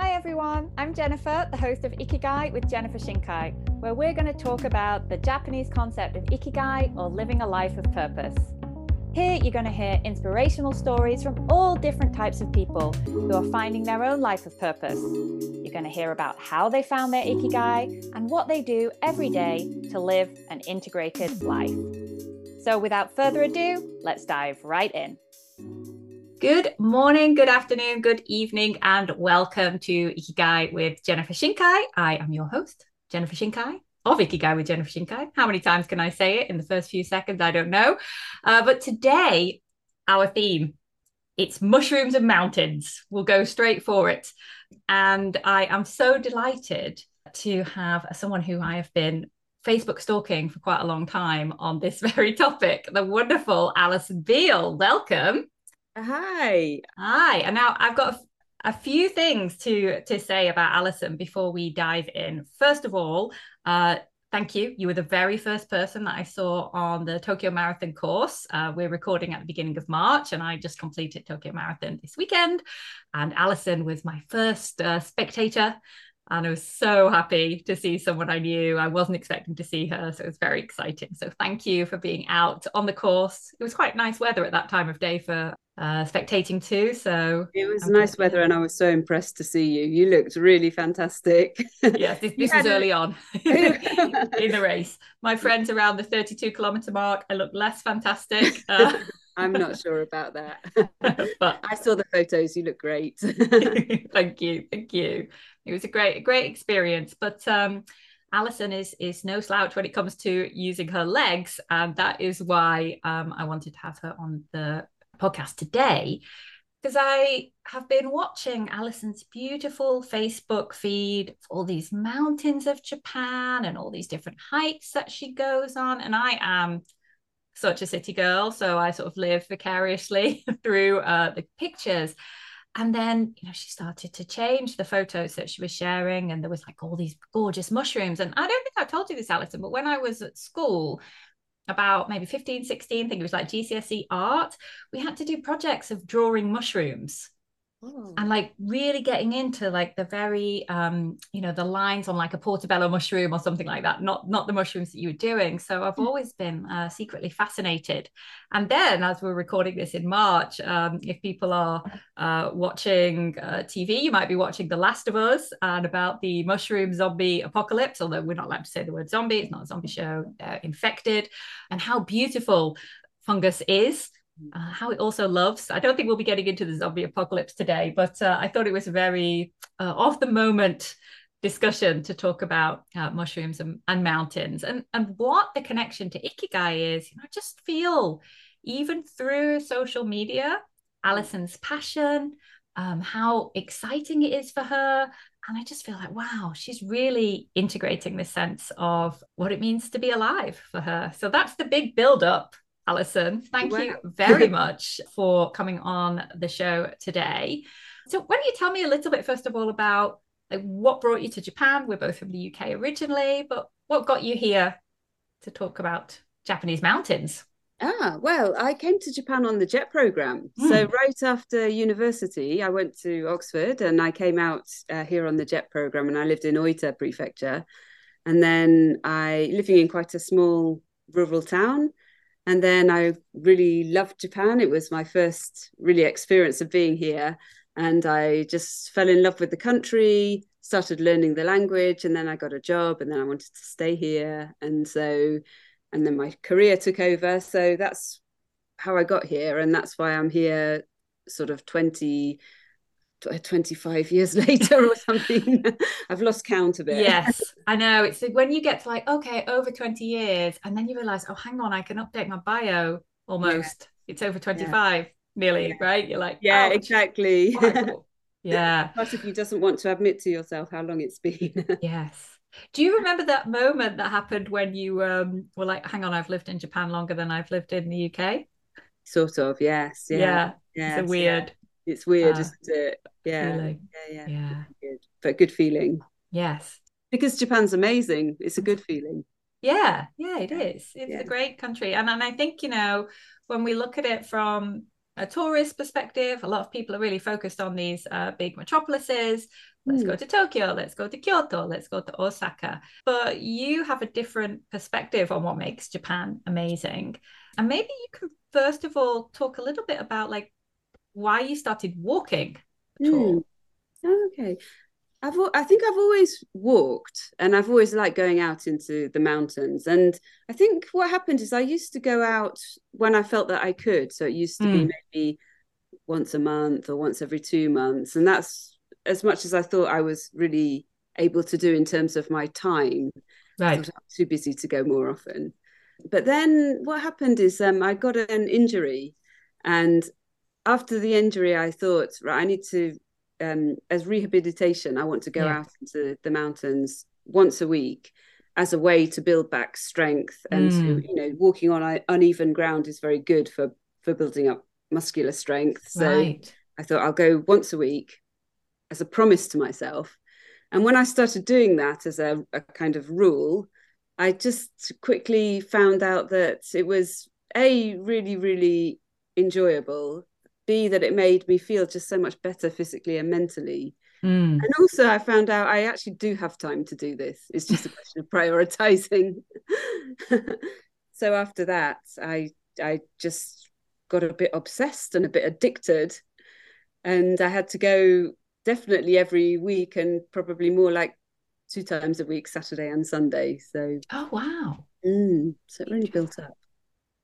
Hi everyone, I'm Jennifer, the host of Ikigai with Jennifer Shinkai, where we're going to talk about the Japanese concept of Ikigai or living a life of purpose. Here you're going to hear inspirational stories from all different types of people who are finding their own life of purpose. You're going to hear about how they found their Ikigai and what they do every day to live an integrated life. So without further ado, let's dive right in. Good morning, good afternoon, good evening, and welcome to Ikigai with Jennifer Shinkai. I am your host, Jennifer Shinkai of Ikigai with Jennifer Shinkai. How many times can I say it in the first few seconds? I don't know. Uh, but today, our theme it's mushrooms and mountains. We'll go straight for it. And I am so delighted to have someone who I have been Facebook stalking for quite a long time on this very topic, the wonderful Alison Beale. Welcome. Hi. Hi. And now I've got a, a, few things to to say about Alison before we dive in. First of all, uh, thank you. You were the very first person that I saw on the Tokyo Marathon course. Uh, we're recording at the beginning of March, and I just completed Tokyo Marathon this weekend. And Alison was my first uh, spectator and I was so happy to see someone I knew. I wasn't expecting to see her, so it was very exciting. So thank you for being out on the course. It was quite nice weather at that time of day for uh, spectating too. So it was I'm nice weather, and I was so impressed to see you. You looked really fantastic. yes, this, this was early on in the race. My friends around the 32 kilometer mark, I looked less fantastic. Uh, I'm not sure about that. but I saw the photos. You look great. thank you. Thank you. It was a great, great experience. But um, Alison is is no slouch when it comes to using her legs, and that is why um, I wanted to have her on the podcast today because I have been watching Alison's beautiful Facebook feed, all these mountains of Japan and all these different hikes that she goes on. And I am such a city girl. So I sort of live vicariously through uh, the pictures. And then, you know, she started to change the photos that she was sharing, and there was like all these gorgeous mushrooms. And I don't think I've told you this, Alison, but when I was at school, about maybe 15, 16, I think it was like GCSE art, we had to do projects of drawing mushrooms. Oh. and like really getting into like the very um you know the lines on like a portobello mushroom or something like that not not the mushrooms that you were doing so i've mm. always been uh, secretly fascinated and then as we're recording this in march um, if people are uh, watching uh, tv you might be watching the last of us and about the mushroom zombie apocalypse although we're not allowed to say the word zombie it's not a zombie show infected and how beautiful fungus is uh, how it also loves. I don't think we'll be getting into the zombie apocalypse today, but uh, I thought it was a very uh, off the moment discussion to talk about uh, mushrooms and, and, mountains and, and what the connection to ikigai is. You know, I just feel even through social media, Alison's passion, um, how exciting it is for her. And I just feel like, wow, she's really integrating this sense of what it means to be alive for her. So that's the big build up Alison. Thank wow. you very much for coming on the show today. So, why don't you tell me a little bit, first of all, about like, what brought you to Japan? We're both from the UK originally, but what got you here to talk about Japanese mountains? Ah, well, I came to Japan on the JET program. Mm. So, right after university, I went to Oxford and I came out uh, here on the JET program and I lived in Oita Prefecture. And then I, living in quite a small rural town, and then I really loved Japan. It was my first really experience of being here. And I just fell in love with the country, started learning the language, and then I got a job, and then I wanted to stay here. And so, and then my career took over. So that's how I got here. And that's why I'm here sort of 20, 25 years later or something. I've lost count of it. Yes, I know. It's when you get to like, okay, over 20 years, and then you realize, oh, hang on, I can update my bio almost. Yeah. It's over 25 yeah. nearly, yeah. right? You're like, yeah, Ouch. exactly. yeah. Part of you doesn't want to admit to yourself how long it's been. yes. Do you remember that moment that happened when you um, were like, hang on, I've lived in Japan longer than I've lived in the UK? Sort of, yes. Yeah. Yeah. It's a weird it's weird, uh, isn't it? Yeah. Feeling. Yeah, yeah. Yeah. Good. But good feeling. Yes. Because Japan's amazing. It's a good feeling. Yeah, yeah, it is. It's yeah. a great country. And and I think, you know, when we look at it from a tourist perspective, a lot of people are really focused on these uh, big metropolises. Let's mm. go to Tokyo, let's go to Kyoto, let's go to Osaka. But you have a different perspective on what makes Japan amazing. And maybe you can first of all talk a little bit about like why you started walking at mm. all. Okay. I've I think I've always walked and I've always liked going out into the mountains. And I think what happened is I used to go out when I felt that I could. So it used to mm. be hmm. maybe once a month or once every two months. And that's as much as I thought I was really able to do in terms of my time. Right. Too busy to go more often. But then what happened is um, I got an injury. And after the injury, I thought, right, I need to um, as rehabilitation, I want to go yeah. out into the mountains once a week as a way to build back strength and mm. to, you know walking on uneven ground is very good for for building up muscular strength so right. i thought i'll go once a week as a promise to myself and when i started doing that as a, a kind of rule i just quickly found out that it was a really really enjoyable B, that it made me feel just so much better physically and mentally. Mm. And also, I found out I actually do have time to do this. It's just a question of prioritizing. so after that, I I just got a bit obsessed and a bit addicted, and I had to go definitely every week and probably more like two times a week, Saturday and Sunday. So oh wow, mm, so it really built up.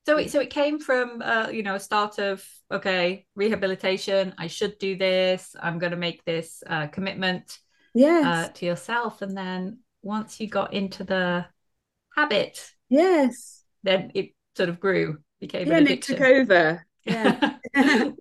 So it so it came from uh, you know a start of okay rehabilitation. I should do this. I'm going to make this uh, commitment. Yes. Uh, to yourself, and then once you got into the habit, yes, then it sort of grew, became yeah, an addiction. it took over. Yeah.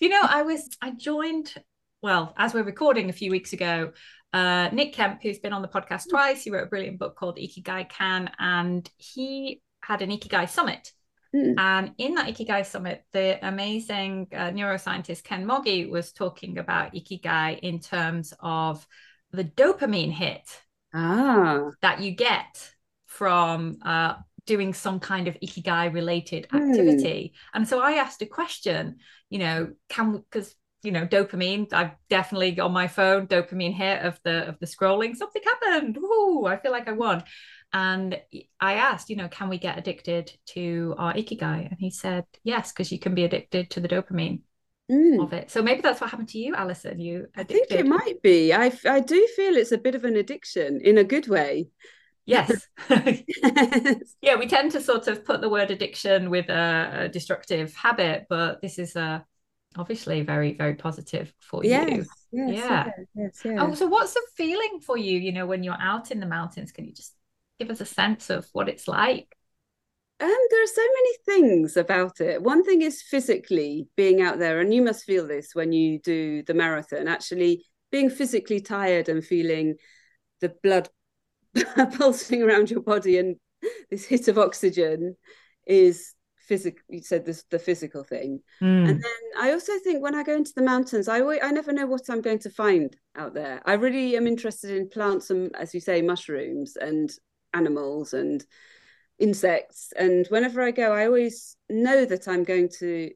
you know, I was I joined well as we're recording a few weeks ago. Uh, Nick Kemp, who's been on the podcast twice, he wrote a brilliant book called Ikigai-Kan, and he had an Ikigai summit Mm. And in that Ikigai Summit, the amazing uh, neuroscientist Ken Mogi was talking about Ikigai in terms of the dopamine hit ah. that you get from uh, doing some kind of Ikigai related hmm. activity. Mm. And so I asked a question, you know, can because you know dopamine i've definitely on my phone dopamine hit of the of the scrolling something happened Ooh, i feel like i won and I asked, you know, can we get addicted to our ikigai? And he said, yes, because you can be addicted to the dopamine mm. of it. So maybe that's what happened to you, Alison. You addicted. I think it might be. I I do feel it's a bit of an addiction in a good way. Yes. yeah, we tend to sort of put the word addiction with a, a destructive habit, but this is a obviously very very positive for yes, you. Yes, yeah. Yes, yes, Oh, so what's the feeling for you? You know, when you're out in the mountains, can you just give us a sense of what it's like? Um, there are so many things about it. One thing is physically being out there, and you must feel this when you do the marathon. Actually, being physically tired and feeling the blood pulsing around your body and this hit of oxygen is physical. You said this the physical thing, mm. and then I also think when I go into the mountains, I always, I never know what I'm going to find out there. I really am interested in plants and, as you say, mushrooms and animals and insects. And whenever I go, I always know that I'm going to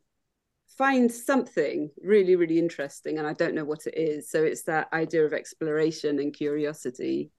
find something really, really interesting, and I don't know what it is. So it's that idea of exploration and curiosity.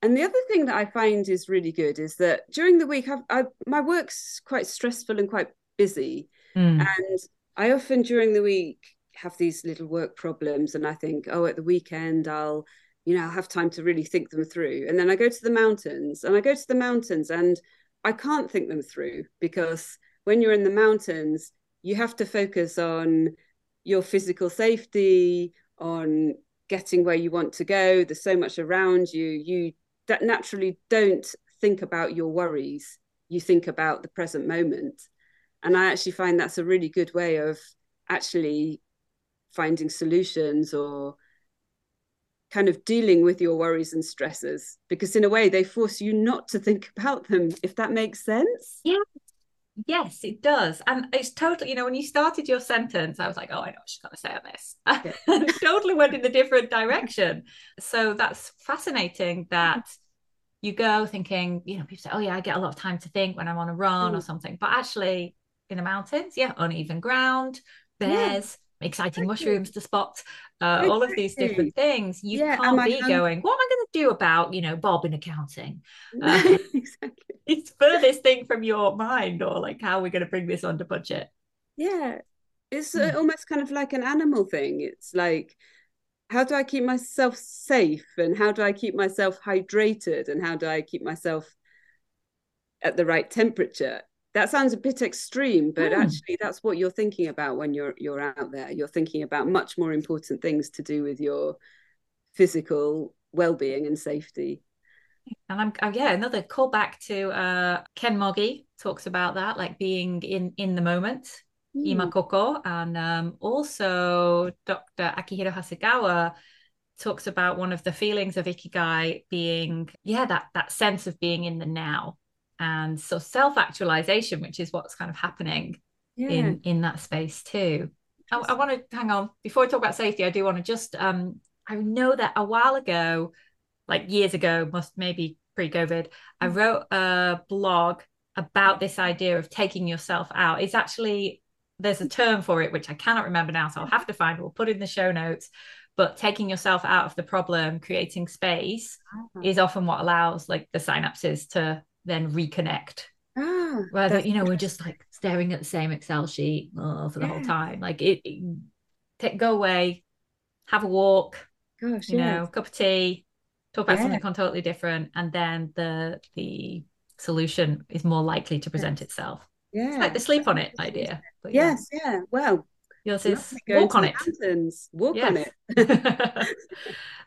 And the other thing that I find is really good is that during the week, I've, I, my work's quite stressful and quite busy. Mm. And I often during the week have these little work problems, and I think, oh, at the weekend, I'll you know, have time to really think them through. And then I go to the mountains and I go to the mountains and I can't think them through because when you're in the mountains, you have to focus on your physical safety, on getting where you want to go. There's so much around you. You that naturally don't think about your worries. You think about the present moment. And I actually find that's a really good way of actually finding solutions or kind of dealing with your worries and stresses because in a way they force you not to think about them if that makes sense yeah yes it does and it's totally you know when you started your sentence i was like oh i know what she's going to say on this yeah. totally went in the different direction so that's fascinating that you go thinking you know people say oh yeah i get a lot of time to think when i'm on a run mm. or something but actually in the mountains. Yeah, uneven ground, bears, yeah. Exciting mushrooms to spot, uh, all of these different things. You yeah, can't be going, what am I going to do about, you know, Bob in accounting? Uh, exactly. It's furthest thing from your mind, or like how are we're going to bring this under budget. Yeah, it's mm. almost kind of like an animal thing. It's like, how do I keep myself safe, and how do I keep myself hydrated, and how do I keep myself at the right temperature? That sounds a bit extreme but mm. actually that's what you're thinking about when you're you're out there you're thinking about much more important things to do with your physical well-being and safety and I'm oh, yeah another callback to uh Ken Mogi talks about that like being in in the moment mm. imakoko and um also Dr. Akihiro Hasegawa talks about one of the feelings of ikigai being yeah that that sense of being in the now and so self-actualization which is what's kind of happening yeah. in in that space too I, I want to hang on before we talk about safety i do want to just um i know that a while ago like years ago must maybe pre-covid i mm. wrote a blog about this idea of taking yourself out it's actually there's a term for it which i cannot remember now so i'll have to find it we'll put in the show notes but taking yourself out of the problem creating space uh-huh. is often what allows like the synapses to then reconnect. Ah, Rather, you know, we're just like staring at the same Excel sheet oh, for the yeah. whole time. Like it, it take, go away, have a walk, Gosh, you yeah. know, cup of tea, talk about yeah. something totally different, and then the the solution is more likely to present yes. itself. Yeah, it's like the sleep on it idea. yes, yeah. Well, yours is walk on it. Mountains. Walk yes. on it.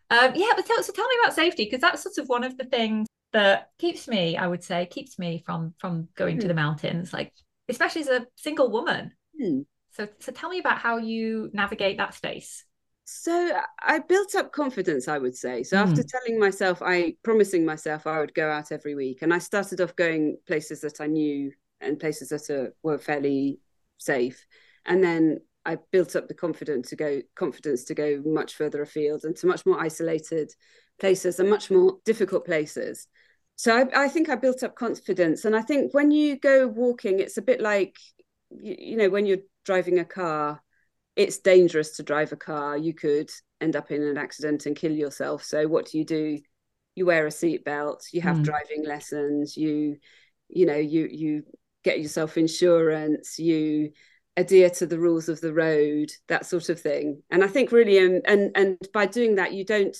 um, yeah, but tell, so tell me about safety because that's sort of one of the things that keeps me, I would say, keeps me from from going mm. to the hmm. mountains, like especially as a single woman. Mm. So so tell me about how you navigate that space. So I built up confidence, I would say. So mm. after telling myself, I promising myself I would go out every week, and I started off going places that I knew and places that are, were fairly safe, and then I built up the confidence to go confidence to go much further afield and to much more isolated places and much more difficult places. So I, I, think I built up confidence. And I think when you go walking, it's a bit like, you, you know, when you're driving a car, it's dangerous to drive a car. You could end up in an accident and kill yourself. So what do you do? You wear a seatbelt, you have mm. driving lessons, you, you know, you you get yourself insurance, you adhere to the rules of the road, that sort of thing. And I think really, and and, and by doing that, you don't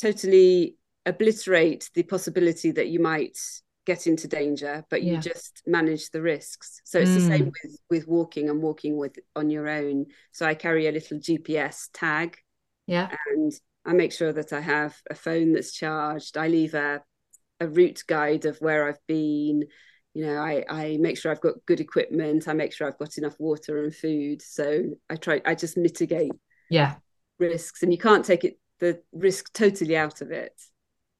totally obliterate the possibility that you might get into danger but you yeah. just manage the risks. So it's mm. the same with with walking and walking with on your own. So i carry a little gps tag. Yeah. And i make sure that i have a phone that's charged. I leave a a route guide of where i've been. You know i i make sure i've got good equipment. I make sure i've got enough water and food. So i try i just mitigate yeah. risks. And you can't take it the risk totally out of it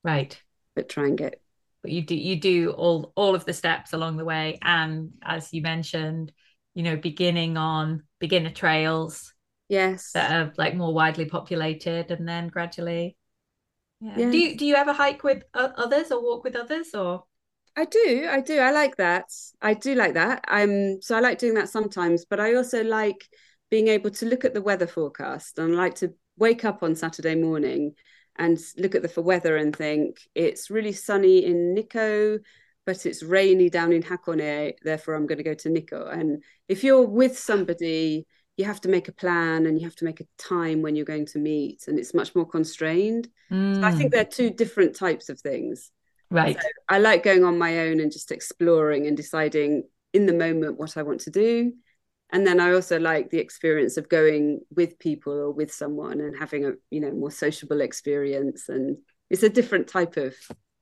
right but try and get but you do you do all all of the steps along the way and as you mentioned you know beginning on beginner trails yes that are like more widely populated and then gradually yeah. Yes. do you do you ever hike with others or walk with others or I do, I do. I like that. I do like that. I'm so I like doing that sometimes, but I also like being able to look at the weather forecast and I like to wake up on Saturday morning and look at the for weather and think it's really sunny in Nikko, but it's rainy down in Hakone. Therefore, I'm going to go to Nikko. And if you're with somebody, you have to make a plan and you have to make a time when you're going to meet, and it's much more constrained. Mm. So I think mm. they're two different types of things. Right. So I like going on my own and just exploring and deciding in the moment what I want to do and then i also like the experience of going with people or with someone and having a you know more sociable experience. And it's a different type of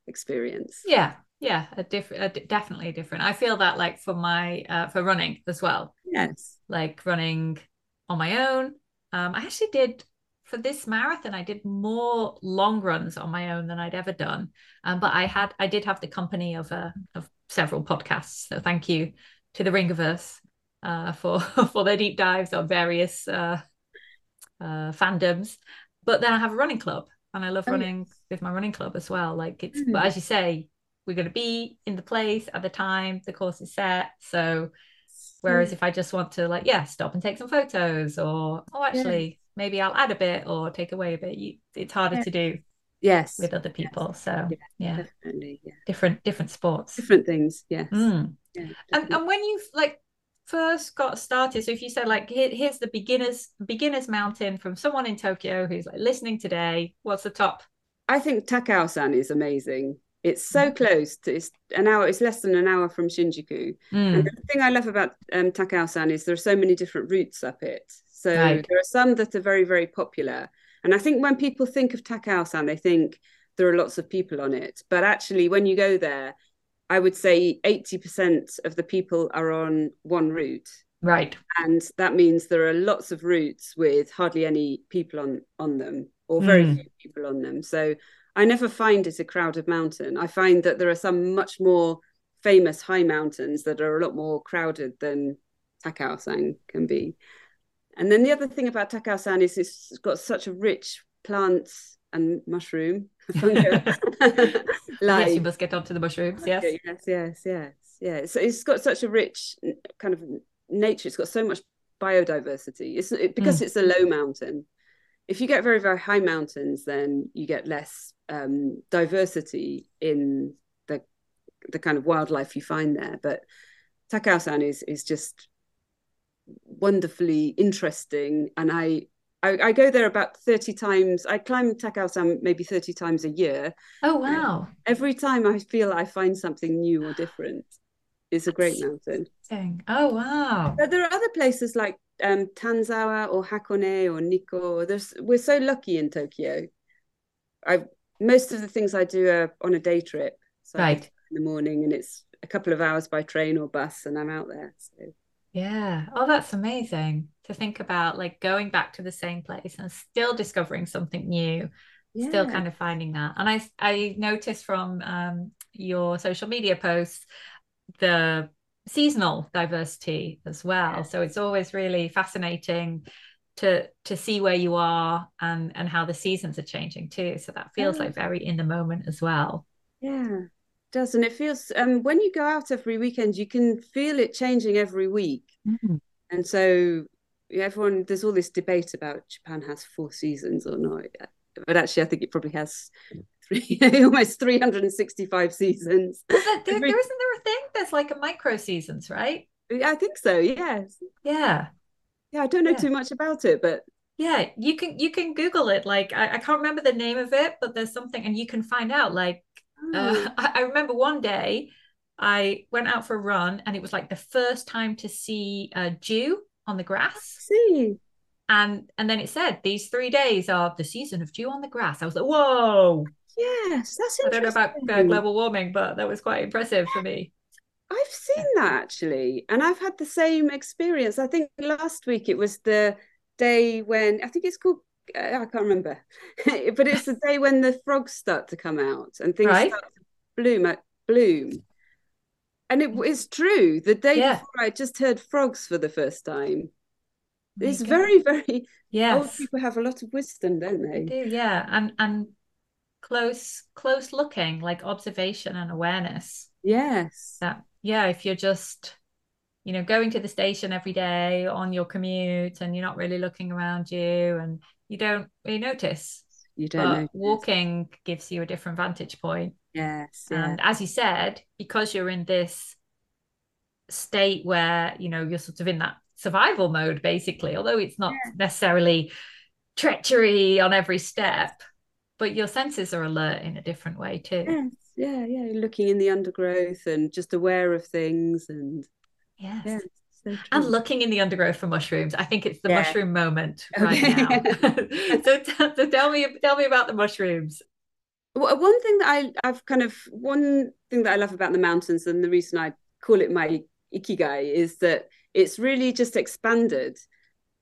experience. Yeah yeah a different definitely different. I feel that like for my uh, for running as well. Yes. Like running on my own. Um i actually did for this marathon i did more long runs on my own than i'd ever done. Um, but i had i did have the company of uh, of several podcasts. So thank you to the Ringer-Verse uh, for for their deep dives on various uh, uh, fandoms. But then I have a running club, and I love oh, running with my running club as well. Like it's, mm. but as you say, we're going to be in the place at the time the course is set. So Whereas mm. if I just want to like, yeah, stop and take some photos or, oh, actually, yeah. maybe I'll add a bit or take away a bit, you, it's harder yeah. to do. Yes. With other people. Yes. So yeah, yeah. Different, different sports. Different things. Yes. Mm. Yeah, and, and when you've like first got started, so if you said like, Here, here's the beginners, beginners mountain from someone in Tokyo who's like listening today, what's the top? I think Takao-san is amazing. It's so mm. close to it's an hour. It's less than an hour from Shinjuku. Mm. And the thing I love about um, Takao-san is there are so many different routes up it. So right. there are some that are very very popular. And I think when people think of Takao-san, they think there are lots of people on it. But actually, when you go there, I would say eighty percent of the people are on one route. Right. And that means there are lots of routes with hardly any people on on them, or very Mm. few people on them. So I never find it a crowded mountain. I find that there are some much more famous high mountains that are a lot more crowded than Takao-san can be. And then the other thing about Takao-san is it's got such a rich plant and mushroom fungus yes, you must get onto the mushrooms. Yes. yes, yes, yes, yeah. So it's got such a rich kind of nature. It's got so much biodiversity. It's it, because it's a low mountain. If you get very very high mountains, then you get less um, diversity in the the kind of wildlife you find there. But Takao-san is is just wonderfully interesting, and I. I, I go there about 30 times. I climb Takao-san maybe 30 times a year. Oh wow. Every time I feel I find something new or different. It's a great mountain. Oh wow. But there are other places like um, Tanzawa or Hakone or Nikko. There's we're so lucky in Tokyo. I most of the things I do are on a day trip. So Right. in the morning and it's a couple of hours by train or bus and I'm out there. So Yeah. Oh, that's amazing to think about like going back to the same place and still discovering something new, still kind of finding that. And I I noticed from um, your social media posts the seasonal diversity as well. So it's always really fascinating to to see where you are and and how the seasons are changing too. So that feels Yeah. like very in the moment as well. Yeah, does. And it feels um when you go out every weekend, you can feel it changing every week. And so yeah, everyone, there's all this debate about Japan has four seasons or not. But actually, I think it probably has three, almost 365 seasons. That, there, Every- there isn't there a thing? There's like a micro seasons, right? I think so. Yes. Yeah. Yeah, I don't know Yeah. too much about it, but Yeah, you can you can Google it. Like I, I can't remember the name of it, but there's something and you can find out. Like uh, oh, I, I remember one day I went out for a run and it was like the first time to see uh, dew on the grass. see. And and then it said these three days are the season of dew on the grass. I was like, whoa! Yes, that's I don't know about uh, global warming, but that was quite impressive for me. I've seen that actually, and I've had the same experience. I think last week it was the day when I think it's called uh, I can't remember, but it's the day when the frogs start to come out and things Right. start to bloom at bloom. And it is true. The day Yeah. before, I just heard frogs for the first time. There It's very, very old people have a lot of wisdom, don't They they? do, yeah. And and close close looking, like observation and awareness. Yes. that yeah if you're just you know going to the station every day on your commute and you're not really looking around you and you don't really notice You don't but know. walking gives you a different vantage point Yes. Yeah. and as you said because you're in this state where you know you're sort of in that survival mode basically although it's not necessarily treachery on every step but your senses are alert in a different way too Yes. Yeah. Yeah. Looking in the undergrowth and just aware of things and yes yeah. So and looking in the undergrowth for mushrooms. I think it's the Yeah. mushroom moment right Okay. now. so, t- so tell me, tell me about the mushrooms. Well, one thing that I, I've kind of one thing that I love about the mountains and the reason I call it my ikigai is that it's really just expanded.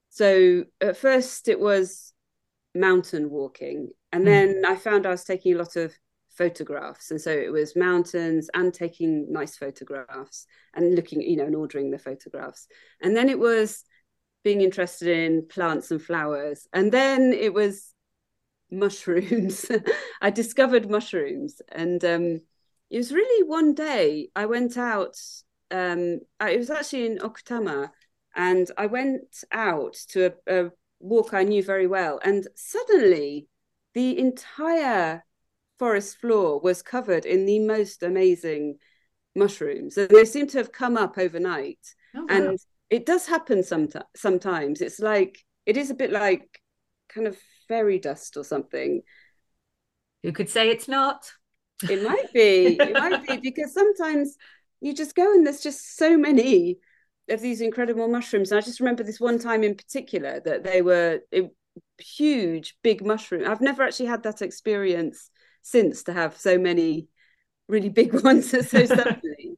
So at first it was mountain walking, and Mm. then I found I was taking a lot of photographs, and so it was mountains and taking nice photographs and looking, you know, and ordering the photographs, and then it was being interested in plants and flowers, and then it was mushrooms. I discovered mushrooms, and um, it was really one day I went out um, it was actually in Okutama, and I went out to a, a walk I knew very well, and suddenly the entire forest floor was covered in the most amazing mushrooms, and they seem to have come up overnight. Oh, wow. And it does happen sometimes. Sometimes it's like it is a bit like kind of fairy dust or something. You could say it's not. It might be. it might be because sometimes you just go and there's just so many of these incredible mushrooms. And I just remember this one time in particular that they were a huge, big mushroom. I've never actually had that experience since to have so many really big ones so suddenly.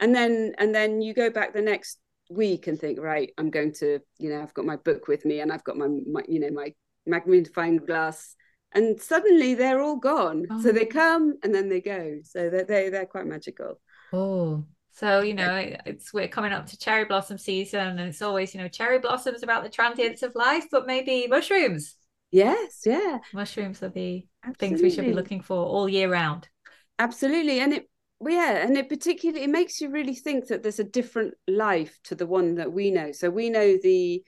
and then and then you go back the next week and think, right, I'm going to, you know, I've got my book with me and I've got my, my you know, my magnifying glass and suddenly they're all gone. Oh. So they oh. come and then they go. So they're, they, they're quite magical. Oh, so you know, it's we're coming up to cherry blossom season, and it's always you know cherry blossoms about the transience of life, but maybe mushrooms. Yes, yeah, mushrooms are the Absolutely. things we should be looking for all year round. Absolutely, and it yeah, and it particularly it makes you really think that there's a different life to the one that we know. So we know the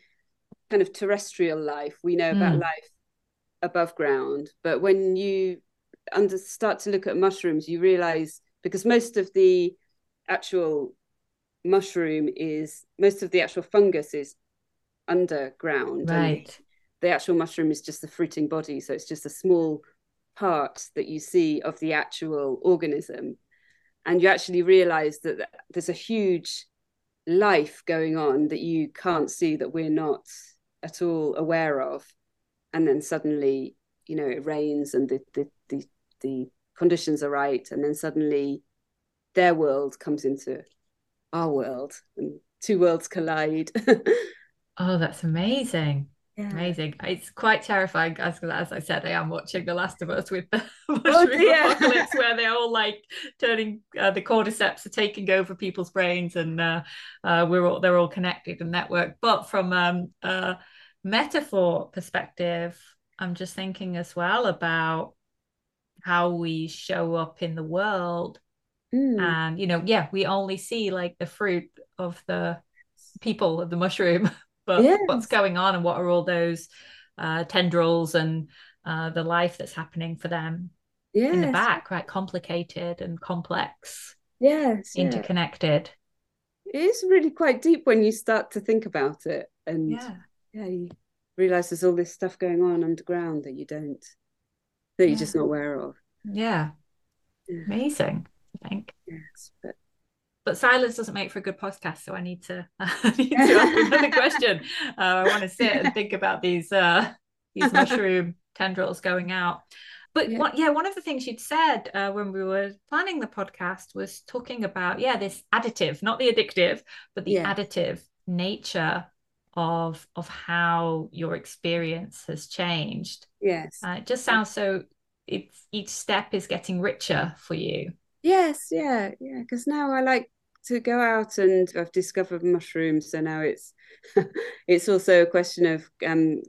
kind of terrestrial life, we know about mm. life above ground, but when you under start to look at mushrooms, you realize because most of the actual mushroom is most of the actual fungus is underground right. the actual mushroom is just the fruiting body. So it's just a small part that you see of the actual organism. And you actually realize that there's a huge life going on that you can't see that we're not at all aware of and then suddenly you know it rains and the the the, the conditions are right and then suddenly their world comes into our world and two worlds collide oh that's amazing yeah. Amazing. It's quite terrifying. As, as I said, I am watching The Last of Us with the oh, apocalypse where they're all like turning, uh, the cordyceps are taking over people's brains and uh, uh, we're all, they're all connected and networked. But from um, a metaphor perspective, I'm just thinking as well about how we show up in the world. Mm. And, you know, yeah, we only see like the fruit of the people of the mushroom but yes. what's going on and what are all those uh, tendrils and uh, the life that's happening for them yes. in the back, right? Complicated and complex. Yes. Interconnected. Yeah. It is really quite deep when you start to think about it. And yeah, yeah you realize there's all this stuff going on underground that you don't, that you're just not aware of. Yeah. yeah. Amazing, I think. Yes. But but silence doesn't make for a good podcast. So I need to, I need to ask another question. Uh, I want to sit and think about these uh, these mushroom tendrils going out. But yeah. What, yeah, one of the things you'd said uh, when we were planning the podcast was talking about yeah this additive, not the addictive, but the yeah. additive nature of of how your experience has changed. Yes, uh, it just sounds so. It's each step is getting richer for you. Yes, yeah, yeah. Because now I like to go out and I've discovered mushrooms. So now it's it's also a question of um,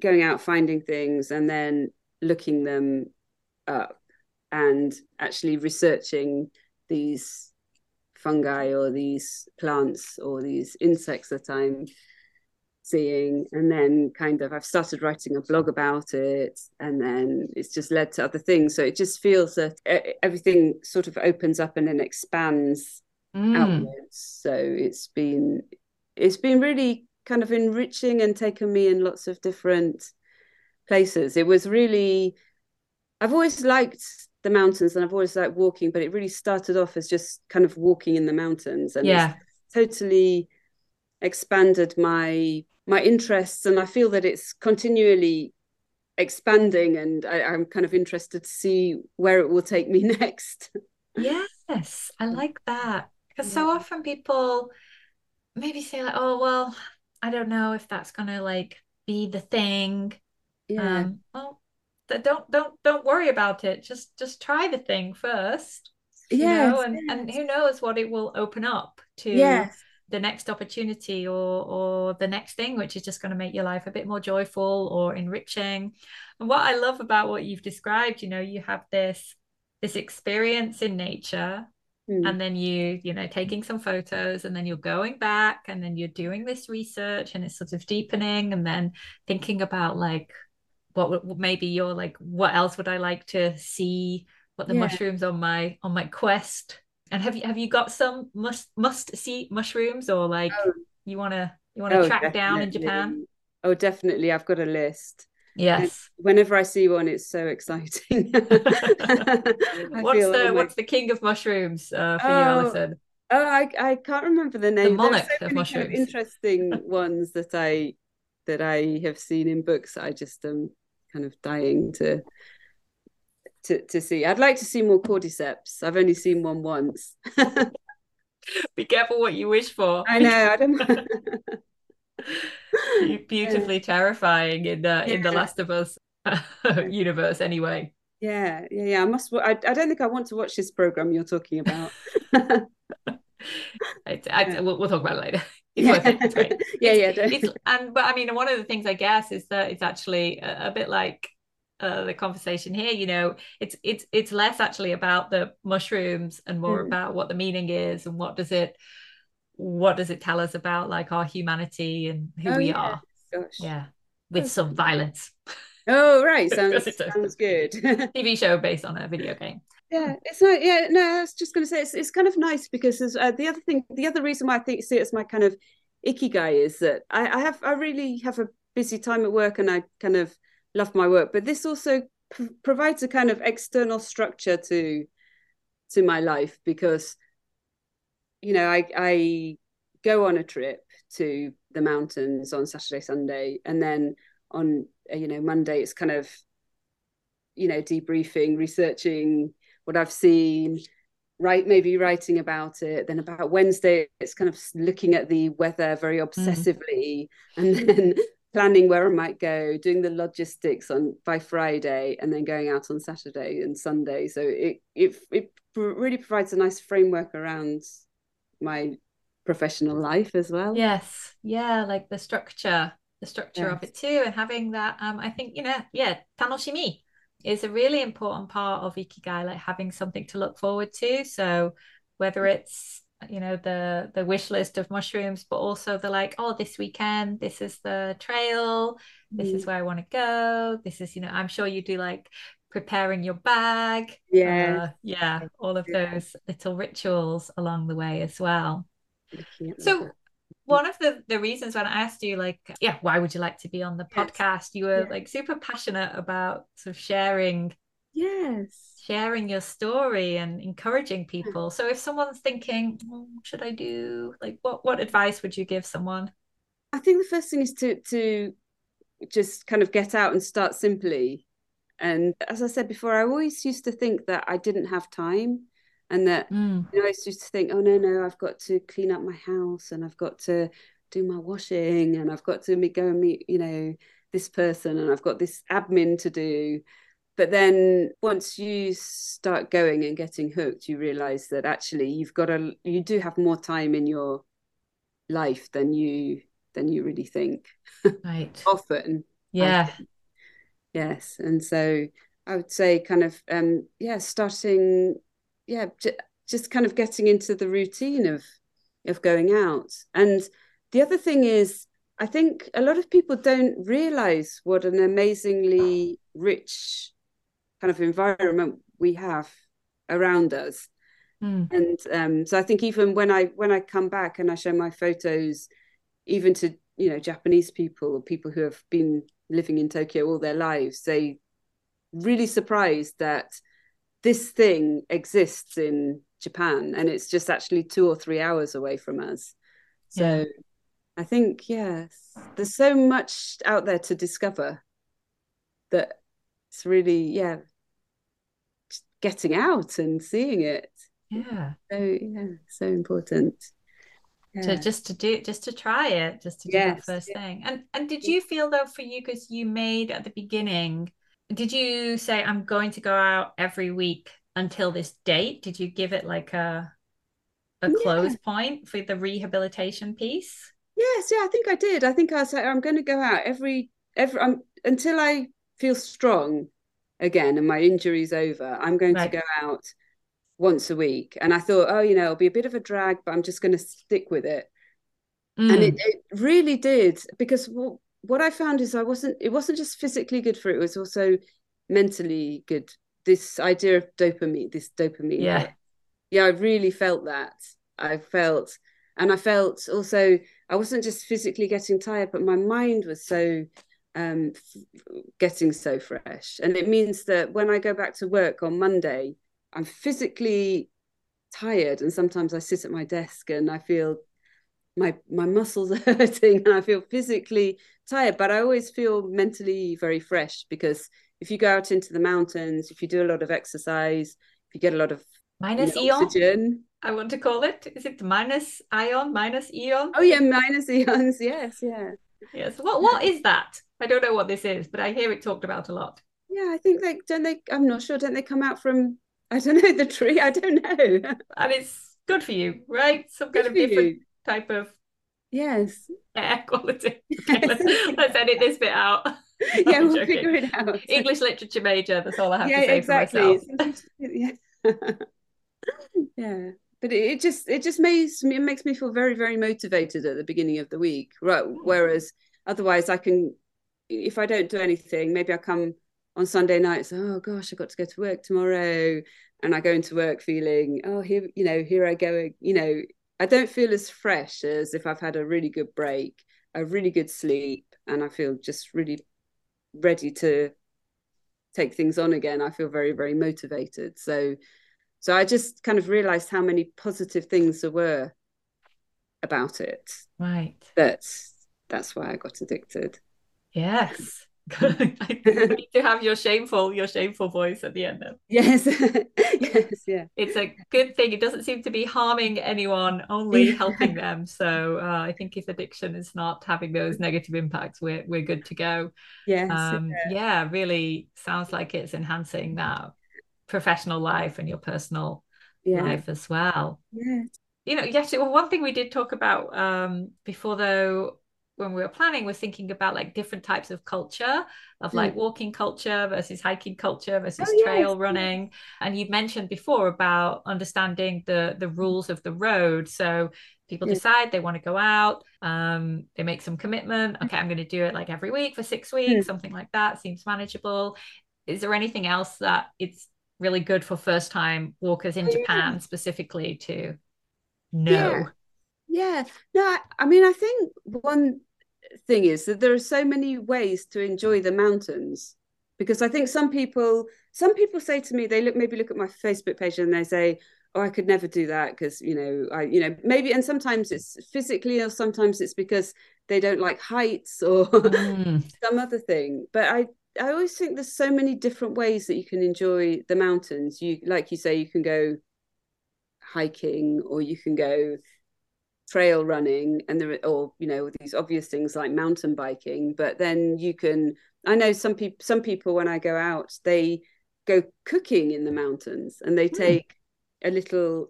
going out finding things and then looking them up and actually researching these fungi or these plants or these insects that I'm seeing and then kind of I've started writing a blog about it and then it's just led to other things so it just feels that everything sort of opens up and then expands mm. outwards. So it's been it's been really kind of enriching and taken me in lots of different places. It was really I've always liked the mountains and I've always liked walking, but it really started off as just kind of walking in the mountains and yeah. totally expanded my my interests and I feel that it's continually expanding and I, I'm kind of interested to see where it will take me next. Yes, I like that. Because so often people maybe say like, oh well, I don't know if that's gonna like be the thing. Yeah. Um, well, don't don't don't worry about it. Just just try the thing first. Yeah. You know, and, yes. and who knows what it will open up to yes. The next opportunity or or the next thing, which is just going to make your life a bit more joyful or enriching. And what I love about what you've described, you know, you have this this experience in nature mm. and then you you know taking some photos and then you're going back and then you're doing this research and it's sort of deepening and then thinking about like what maybe you're like what else would i like to see what the yeah. mushrooms on my on my quest and have you have you got some must must see mushrooms or like oh. you want to you want to oh, track definitely. down in japan oh definitely i've got a list Yes. And whenever I see one, it's so exciting. what's the like... what's the king of mushrooms uh, for oh, you, Alison? Oh, I, I can't remember the name. The monarch so of mushrooms. Kind of interesting ones that I that I have seen in books. I just am kind of dying to to to see. I'd like to see more cordyceps. I've only seen one once. Be careful what you wish for. I know. I don't. beautifully terrifying in uh, yeah. in the Last of Us universe, anyway. Yeah, yeah, yeah. I must. I, I don't think I want to watch this program you're talking about. I, I, we'll, we'll, talk about it later. Yeah. It. Yeah, it's, yeah. And but I mean, one of the things I guess is that it's actually a, a bit like uh, the conversation here. You know, it's it's it's less actually about the mushrooms and more mm. about what the meaning is and what does it what does it tell us about like our humanity and who oh, we yeah. are Gosh. yeah with some violence oh right sounds, sounds good tv show based on a video game yeah it's not yeah no i was just going to say it's, it's kind of nice because uh, the other thing the other reason why i think see it as my kind of ikigai is that I, I have i really have a busy time at work and i kind of love my work but this also p- provides a kind of external structure to to my life because you know, I I go on a trip to the mountains on Saturday, Sunday, and then on uh, you know Monday it's kind of you know debriefing, researching what I've seen, right? Maybe writing about it. Then about Wednesday it's kind of looking at the weather very mm. obsessively, mm. and then planning where I might go, doing the logistics on by Friday, and then going out on Saturday and Sunday. So it it it really provides a nice framework around my professional life as well. Yes. Yeah, like the structure, the structure yes. of it too. And having that, um, I think, you know, yeah, tanoshimi is a really important part of Ikigai, like having something to look forward to. So whether it's you know the the wish list of mushrooms but also the like oh this weekend this is the trail this mm. is where i want to go this is you know i'm sure you do like preparing your bag. Yeah. Uh, yeah. All of yeah. those little rituals along the way as well. So one of the the reasons when I asked you like yeah why would you like to be on the podcast you were yeah. like super passionate about sort of sharing yes. Sharing your story and encouraging people. So if someone's thinking oh, what should I do like what what advice would you give someone? I think the first thing is to to just kind of get out and start simply. And as I said before, I always used to think that I didn't have time and that mm. you know, I used to think, oh no, no, I've got to clean up my house and I've got to do my washing and I've got to meet, go and meet, you know, this person and I've got this admin to do. But then once you start going and getting hooked, you realize that actually you've got a you do have more time in your life than you than you really think. Right. Often. Yeah yes and so i would say kind of um yeah starting yeah j- just kind of getting into the routine of of going out and the other thing is i think a lot of people don't realize what an amazingly rich kind of environment we have around us mm. and um, so i think even when i when i come back and i show my photos even to you know japanese people or people who have been living in Tokyo all their lives, they really surprised that this thing exists in Japan and it's just actually two or three hours away from us. So yeah. I think, yes, there's so much out there to discover that it's really, yeah, getting out and seeing it. Yeah. So, yeah, so important yeah. to just to do just to try it just to do yes. that first yeah. thing and and did you feel though for you because you made at the beginning did you say i'm going to go out every week until this date did you give it like a a close yeah. point for the rehabilitation piece yes yeah i think i did i think i said i'm going to go out every every I'm, until i feel strong again and my injury's over i'm going right. to go out once a week. And I thought, oh, you know, it'll be a bit of a drag, but I'm just going to stick with it. Mm. And it, mm. it, really did because what, what I found is I wasn't, it wasn't just physically good for it, it was also mentally good. This idea of dopamine, this dopamine. Yeah. Yeah, I really felt that. I felt, and I felt also, I wasn't just physically getting tired, but my mind was so um, getting so fresh. And it means that when I go back to work on Monday, I'm physically tired. And sometimes I sit at my desk and I feel my my muscles are hurting and I feel physically tired, but I always feel mentally very fresh because if you go out into the mountains, if you do a lot of exercise, if you get a lot of minus you know, oxygen. I want to call it. Is it minus ion, minus eon? Oh yeah, minus eons. Yes, yeah. Yes. What what is that? I don't know what this is, but I hear it talked about a lot. Yeah, I think they don't they I'm not sure, don't they come out from I don't know the tree. I don't know. and it's good for you, right? Some kind of different you. type of yes air quality. Okay, let's, let's, edit this bit out. yeah, we'll figure it out. English literature major. That's all I have yeah, to say exactly. for myself. yeah. yeah but it, just it just makes me it makes me feel very very motivated at the beginning of the week right? Mm. Whereas otherwise i can if i don't do anything maybe i come on sunday nights oh gosh i've got to go to work tomorrow and i go into work feeling oh here you know here i go you know? I don't feel as fresh as if i've had a really good break a really good sleep and i feel just really ready to take things on again. I feel very very motivated. So so I just kind of realized how many positive things there were about it. Right. That's that's why I got addicted. Yes. I need to have your shameful, your shameful voice at the end of. Yes. yes, yeah. It's a good thing. It doesn't seem to be harming anyone, only helping them. So uh, I think if addiction is not having those negative impacts, we're we're good to go. Yes. Um, yeah. yeah, really sounds like it's enhancing that professional life and your personal yeah. life as well. Yeah. You know, yes, well, one thing we did talk about um, before though when we were planning was thinking about like different types of culture of like mm. walking culture versus hiking culture versus oh, trail yes. running and you mentioned before about understanding the the rules of the road so people decide they want to go out um, they make some commitment okay i'm going to do it like every week for six weeks mm. something like that seems manageable is there anything else that it's really good for first time walkers in oh, Japan yeah. specifically to know. Yeah. yeah. No, I, I mean, I think one thing is that there are so many ways to enjoy the mountains because I think some people some people say to me they look maybe look at my Facebook page and they say oh I could never do that because you know I you know maybe and sometimes it's physically or sometimes it's because they don't like heights or mm. some other thing but I I always think there's so many different ways that you can enjoy the mountains. You like you say, you can go hiking or you can go trail running and there are or you know these obvious things like mountain biking but then you can i know some people some people when i go out they go cooking in the mountains and they hmm. take mm. a little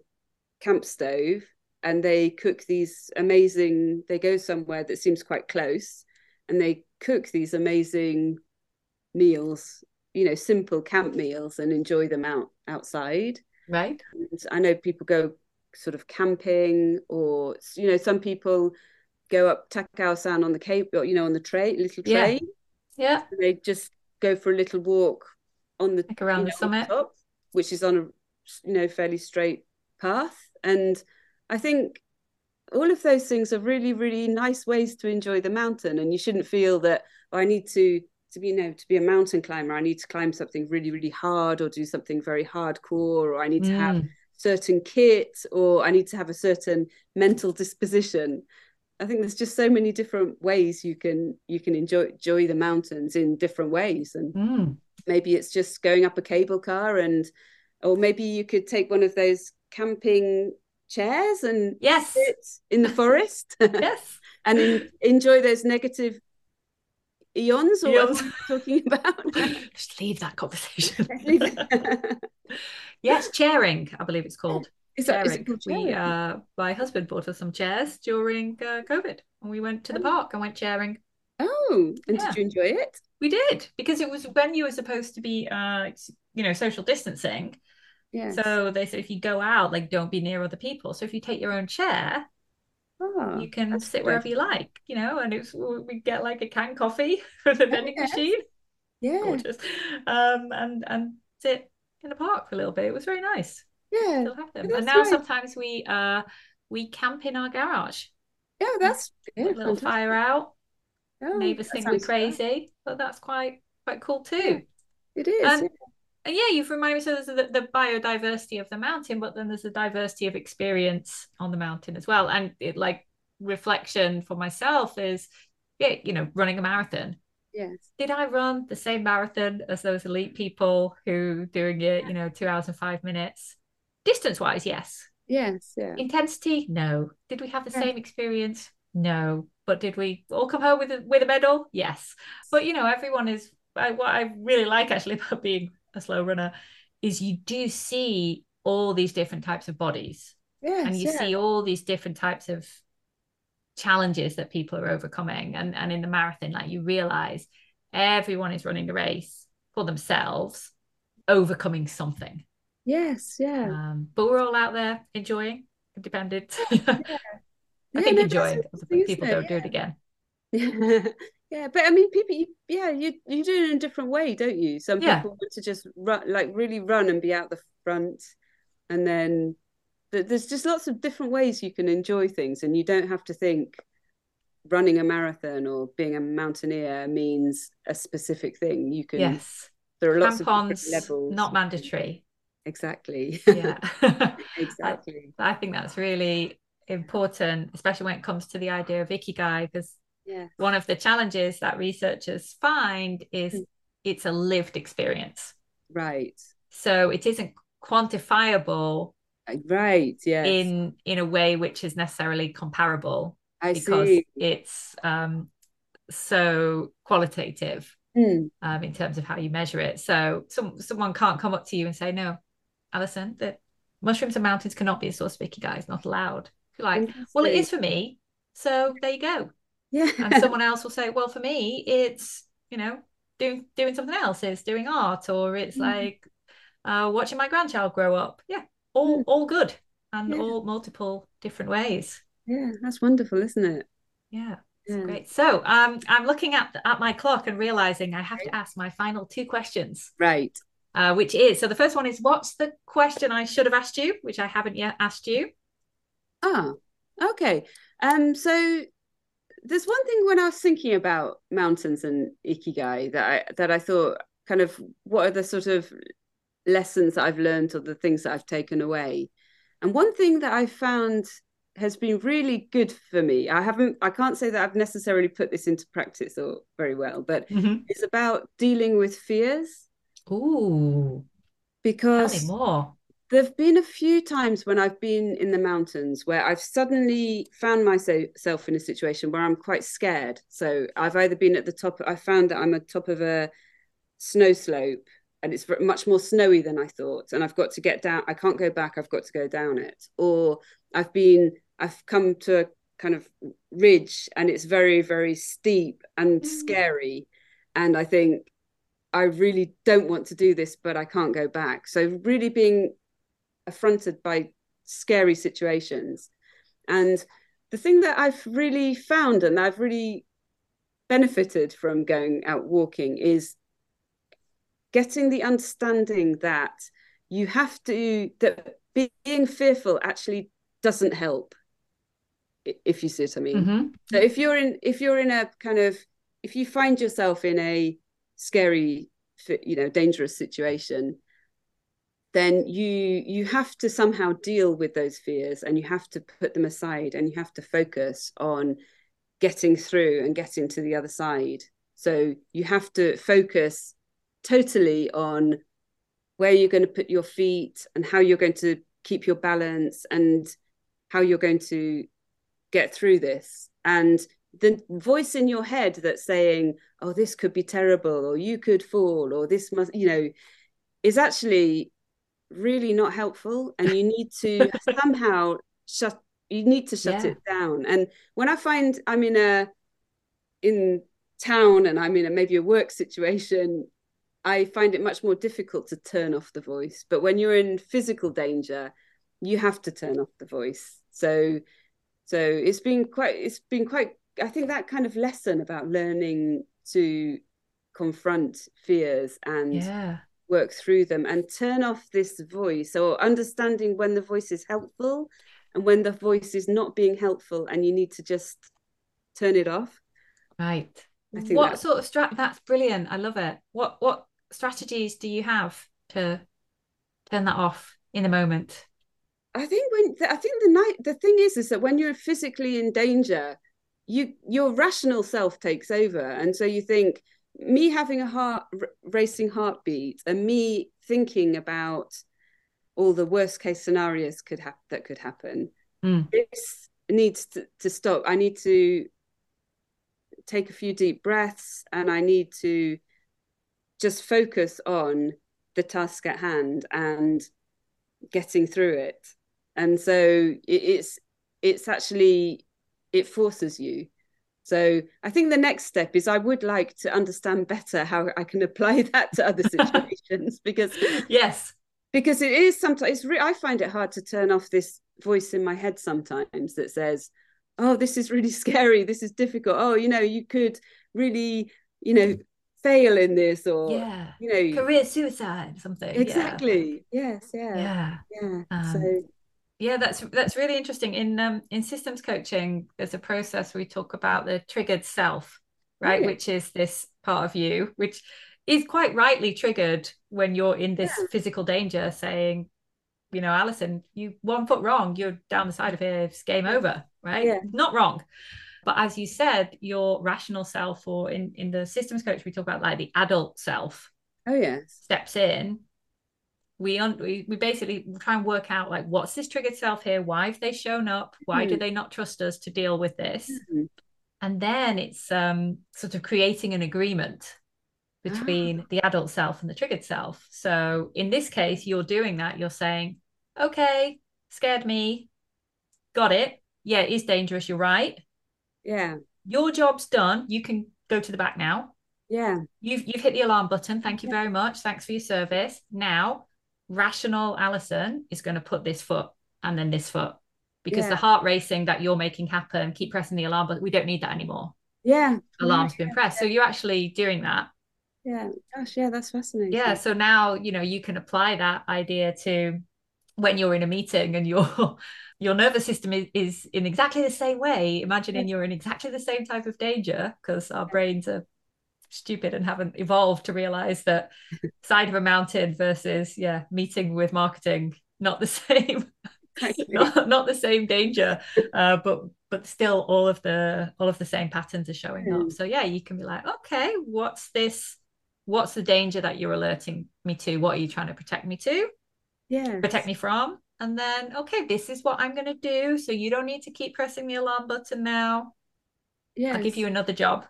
camp stove and they cook these amazing they go somewhere that seems quite close and they cook these amazing meals you know simple camp meals and enjoy them out outside. Right. And i know people go sort of camping or you know some people go up Takao-san on the cape or you know on the train little train. Yeah, yeah. they just go for a little walk on the like around the know, summit. the top, which is on a you know fairly straight path. And i think all of those things are really really nice ways to enjoy the mountain. And you shouldn't feel that oh, i need to to be you know to be a mountain climber i need to climb something really really hard or do something very hardcore or i need to have mm. certain kit or i need to have a certain mental disposition. I think there's just so many different ways you can you can enjoy enjoy the mountains in different ways. And mm. maybe it's just going up a cable car and or maybe you could take one of those camping chairs and yes. sit in the forest. Yes. And in, enjoy those negative eons or eons. talking about? Just leave that conversation. yes, chairing, I believe it's called. Is that, is called we, uh, my husband bought us some chairs during uh, COVID, and we went to the oh. park and went chairing. Oh, and yeah. did you enjoy it? We did because it was when you were supposed to be, uh, you know, social distancing. Yes. So they said if you go out, like don't be near other people. So if you take your own chair, Oh, you can sit good wherever you like, you know, and it's we get like a canned coffee from the vending yes. machine. Yeah. Gorgeous. Um and and sit in the park for a little bit. It was very nice. Yeah. Still have them. And now right. sometimes we uh we camp in our garage. Yeah, that's yeah, a little fantastic. fire out. Oh, Neighbors think we're sounds fun. crazy, but that's quite quite cool too. Yeah. It is. And yeah. And yeah, you've reminded me so there's the, the biodiversity of the mountain, but then there's the diversity of experience on the mountain as well. And it like reflection for myself is yeah, you know, running a marathon. Yes. Did I run the same marathon as those elite people who doing it, you know, two hours and five minutes? Distance wise, yes. Yes. Yeah. Intensity, no. Did we have the Yeah. same experience? No. But did we all come home with a, with a medal? Yes. But you know, everyone is. I, what I really like actually about being a slow runner is you do see all these different types of bodies, Yes. and you yeah. see all these different types of challenges that people are overcoming. And and in the marathon, like you realize everyone is running a race for themselves, overcoming something. Yes. Yeah. Um, but we're all out there enjoying, independent. I Yeah, think no, enjoying. People don't do it again. Yeah. but I mean, people, yeah, you you do it in a different way, don't you? Some Yeah. people want to just run, like really run and be out the front, and then there's just lots of different ways you can enjoy things, and you don't have to think running a marathon or being a mountaineer means a specific thing. You can. Yes. There are lots of Tampons, levels. not mandatory. Exactly. Yeah. exactly. I think that's really important, especially when it comes to the idea of ikigai, because Yeah. one of the challenges that researchers find is Mm. it's a lived experience. Right. So it isn't quantifiable Right. Yes. in in a way which is necessarily comparable I because see. it's um, so qualitative Mm. um, in terms of how you measure it. So some someone can't come up to you and say, "No, Alison, that mushrooms and mountains cannot be a source of ikigai. It's not allowed." You're like, "Well, it is for me." So there you go. Yeah. And someone else will say, "Well, for me, it's you know doing doing something else. It's doing art, or it's Mm. like uh, watching my grandchild grow up." Yeah, all all good and Yeah. all multiple different ways. yeah, that's wonderful, isn't it? Yeah. Yeah. great. So um, I'm looking at at my clock and realizing I have to ask my final two questions, Right. uh, which is so the first one is what's the question I should have asked you, which I haven't yet asked you. Ah, okay. Um, so there's one thing when I was thinking about mountains and ikigai that I that I thought kind of what are the sort of lessons that I've learned or the things that I've taken away. And one thing that I found has been really good for me. I haven't I can't say that I've necessarily put this into practice or very well, but mm-hmm. it's about dealing with fears Ooh, because more. There've been a few times when I've been in the mountains where I've suddenly found myself in a situation where I'm quite scared. So I've either been at the top, I found that I'm at the top of a snow slope and it's much more snowy than I thought. And I've got to get down, I can't go back, I've got to go down it. Or I've been, I've come to a kind of ridge and it's very, very steep and Mm. scary. And I think, I really don't want to do this, but I can't go back. So, really being affronted by scary situations. And the thing that I've really found and I've really benefited from going out walking is getting the understanding that you have to, that being fearful actually doesn't help. If you see what I mean. Mhm. So if you're in, if you're in a kind of, if you find yourself in a scary, you know, dangerous situation, then you you have to somehow deal with those fears and you have to put them aside and you have to focus on getting through and getting to the other side. So you have to focus totally on where you're going to put your feet and how you're going to keep your balance and how you're going to get through this. And the voice in your head that's saying oh this could be terrible or you could fall or this must you know is actually really not helpful and you need to somehow shut you need to shut Yeah. it down and when i find i'm in a in town and i'm in a maybe a work situation I find it much more difficult to turn off the voice. But when you're in physical danger, you have to turn off the voice. So so it's been quite it's been quite I think that kind of lesson about learning to confront fears and yeah. Work through them and turn off this voice or understanding when the voice is helpful and when the voice is not being helpful and you need to just turn it off. Right. what sort of strat that's brilliant. I love it. What what strategies do you have to turn that off in the moment? I think when I think the night the thing is is that when you're physically in danger, you your rational self takes over, and so you think me having a heart racing heartbeat and me thinking about all the worst case scenarios could have that could happen. Mm. This needs to, to stop. I need to take a few deep breaths, and I need to just focus on the task at hand and getting through it and so it, it's it's actually it forces you so i think the next step is i would like to understand better how i can apply that to other situations because yes. because it is sometimes re- i find it hard to turn off this voice in my head sometimes that says oh this is really scary. This is difficult. Oh you know you could really you know fail in this or yeah. you know career suicide something exactly. Yeah. yes yeah. Yeah. Yeah. Um, so yeah that's that's really interesting. In um in systems coaching there's a process we talk about the triggered self right? Which is this part of you which is quite rightly triggered when you're in this yeah. physical danger saying you know alison you one foot wrong you're down the side of here it's game over right? Yeah. not wrong. But as you said your rational self or in in the systems coach we talk about like the adult self oh yes. steps in we, un- we we basically try and work out like what's this triggered self here? Why have they shown up? Why mm-hmm. do they not trust us to deal with this? Mm-hmm. and then it's um sort of creating an agreement between ah. the adult self and the triggered self. So in this case you're doing that. You're saying okay scared me. Got it. Yeah it is dangerous. You're right. Yeah. Your job's done. You can go to the back now. Yeah. You've you've hit the alarm button. Thank you yeah. very much. Thanks for your service. Now rational Alison is going to put this foot and then this foot because yeah. the heart racing that you're making happen, keep pressing the alarm, but we don't need that anymore. Yeah. Alarm's yeah, been pressed. Yeah. So you're actually doing that. Yeah. Gosh, yeah, that's fascinating. Yeah. So now, you know, you can apply that idea to when you're in a meeting and your your nervous system is, is in exactly the same way. Imagining you're in exactly the same type of danger because our brains are stupid and haven't evolved to realize that side of a mountain versus yeah meeting with marketing not the same. Not, not the same danger uh, but but still all of the all of the same patterns are showing mm. up so yeah you can be like okay what's this what's the danger that you're alerting me to? What are you trying to protect me to? Yeah protect me from? And then okay this is what i'm going to do so you don't need to keep pressing the alarm button now. Yeah i'll give you another job.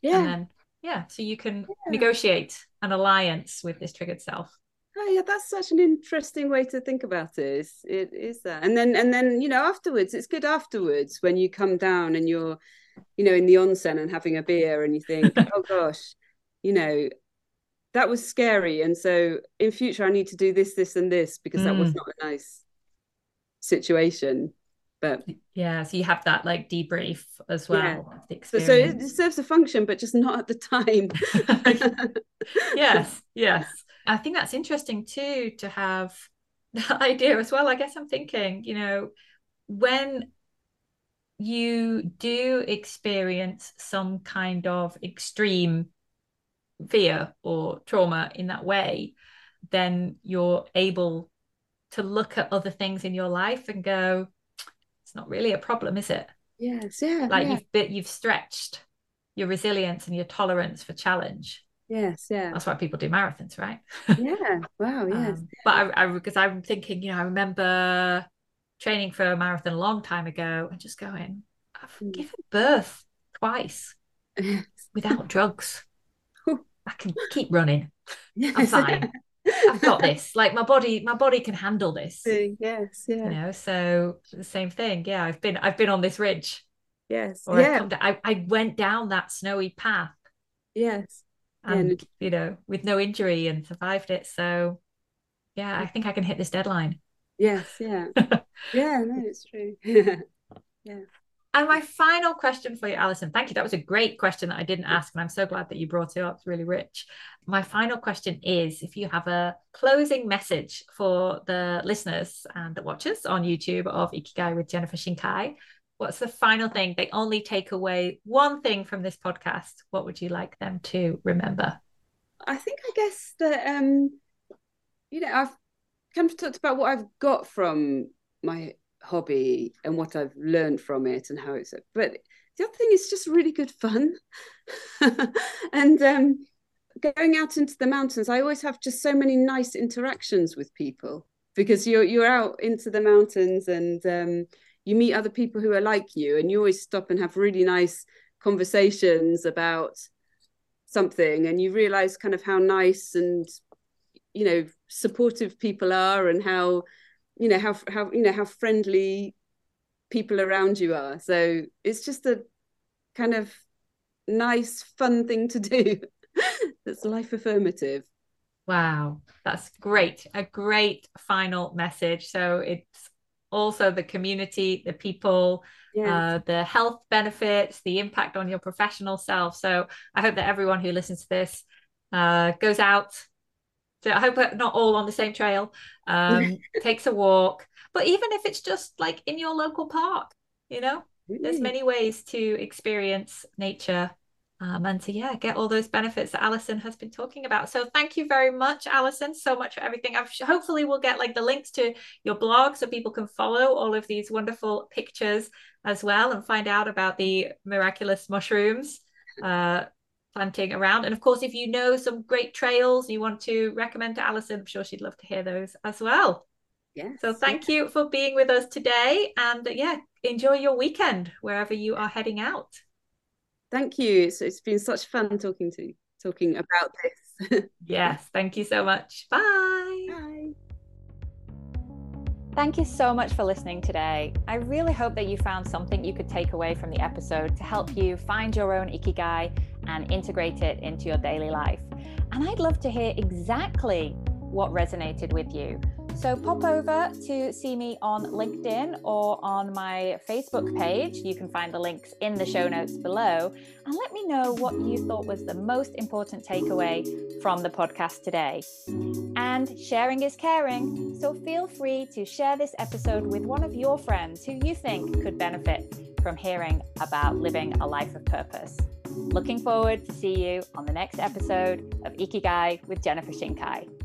Yeah yeah so you can yeah. negotiate an alliance with this triggered self oh yeah that's such an interesting way to think about it is it is that and then and then you know afterwards it's good afterwards when you come down and you're you know in the onsen and having a beer and you think oh gosh you know that was scary and so in future i need to do this this and this because mm. that was mm. not a nice situation but yeah so you have that like debrief as well yeah. so, so it serves a function but just not at the time. Yes yes. I think that's interesting too to have that idea as well. I guess i'm thinking you know when you do experience some kind of extreme fear or trauma in that way then you're able to look at other things in your life and go it's not really a problem, is it? Yes, yeah. Like yeah. you've bit you've stretched your resilience and your tolerance for challenge. Yes, yeah. That's why people do marathons, right? yeah. Wow. Yes. Um, but I, I, because I'm thinking, you know, I remember training for a marathon a long time ago and just going, I've mm. given birth twice without drugs. I can keep running. Yes. I'm fine. I've got this. Like my body, my body can handle this. Yes, yeah. You know, so the same thing. Yeah, I've been, I've been on this ridge. Yes. Or yeah. Down, I, I went down that snowy path. Yes. and yeah. you know with no injury and survived it so yeah i think i can hit this deadline yes yeah yeah no it's true yeah and my final question for you alison thank you. That was a great question that i didn't ask and i'm so glad that you brought it up. It's really rich. My final question is if you have a closing message for the listeners and the watchers on youtube of ikigai with jennifer shinkai what's the final thing? They only take away one thing from this podcast. What would you like them to remember? I think i guess that um you know i've kind of talked about what i've got from my hobby and what i've learned from it and how it's but the other thing is just really good fun. And um going out into the mountains i always have just so many nice interactions with people because you're you're out into the mountains and um you meet other people who are like you and you always stop and have really nice conversations about something and you realize kind of how nice and you know supportive people are and how you know how how you know how friendly people around you are. So it's just a kind of nice fun thing to do. That's life affirmative. Wow. That's great. A great final message. So it's also the community, the people, uh, the health benefits, the impact on your professional self. So I hope that everyone who listens to this uh, goes out. So I hope we're not all on the same trail, um, takes a walk, but even if it's just like in your local park, you know, there's many ways to experience nature. Um, and to yeah get all those benefits that Alison has been talking about. So thank you very much, Alison, so much for everything. I've hopefully we'll get like the links to your blog so people can follow all of these wonderful pictures as well and find out about the miraculous mushrooms. Uh, planting around. And of course, if you know some great trails you want to recommend to Alison, I'm sure she'd love to hear those as well. Yes. So thank you for being with us today, and uh, yeah, enjoy your weekend wherever you are heading out. Thank you. It's, it's been such fun talking to talking about this. yes, thank you so much. Bye. Bye. Thank you so much for listening today. I really hope that you found something you could take away from the episode to help you find your own ikigai and integrate it into your daily life. And I'd love to hear exactly what resonated with you. So pop over to see me on LinkedIn or on my Facebook page. You can find the links in the show notes below. And let me know what you thought was the most important takeaway from the podcast today. And sharing is caring. So feel free to share this episode with one of your friends who you think could benefit from hearing about living a life of purpose. Looking forward to see you on the next episode of Ikigai with Jennifer Shinkai.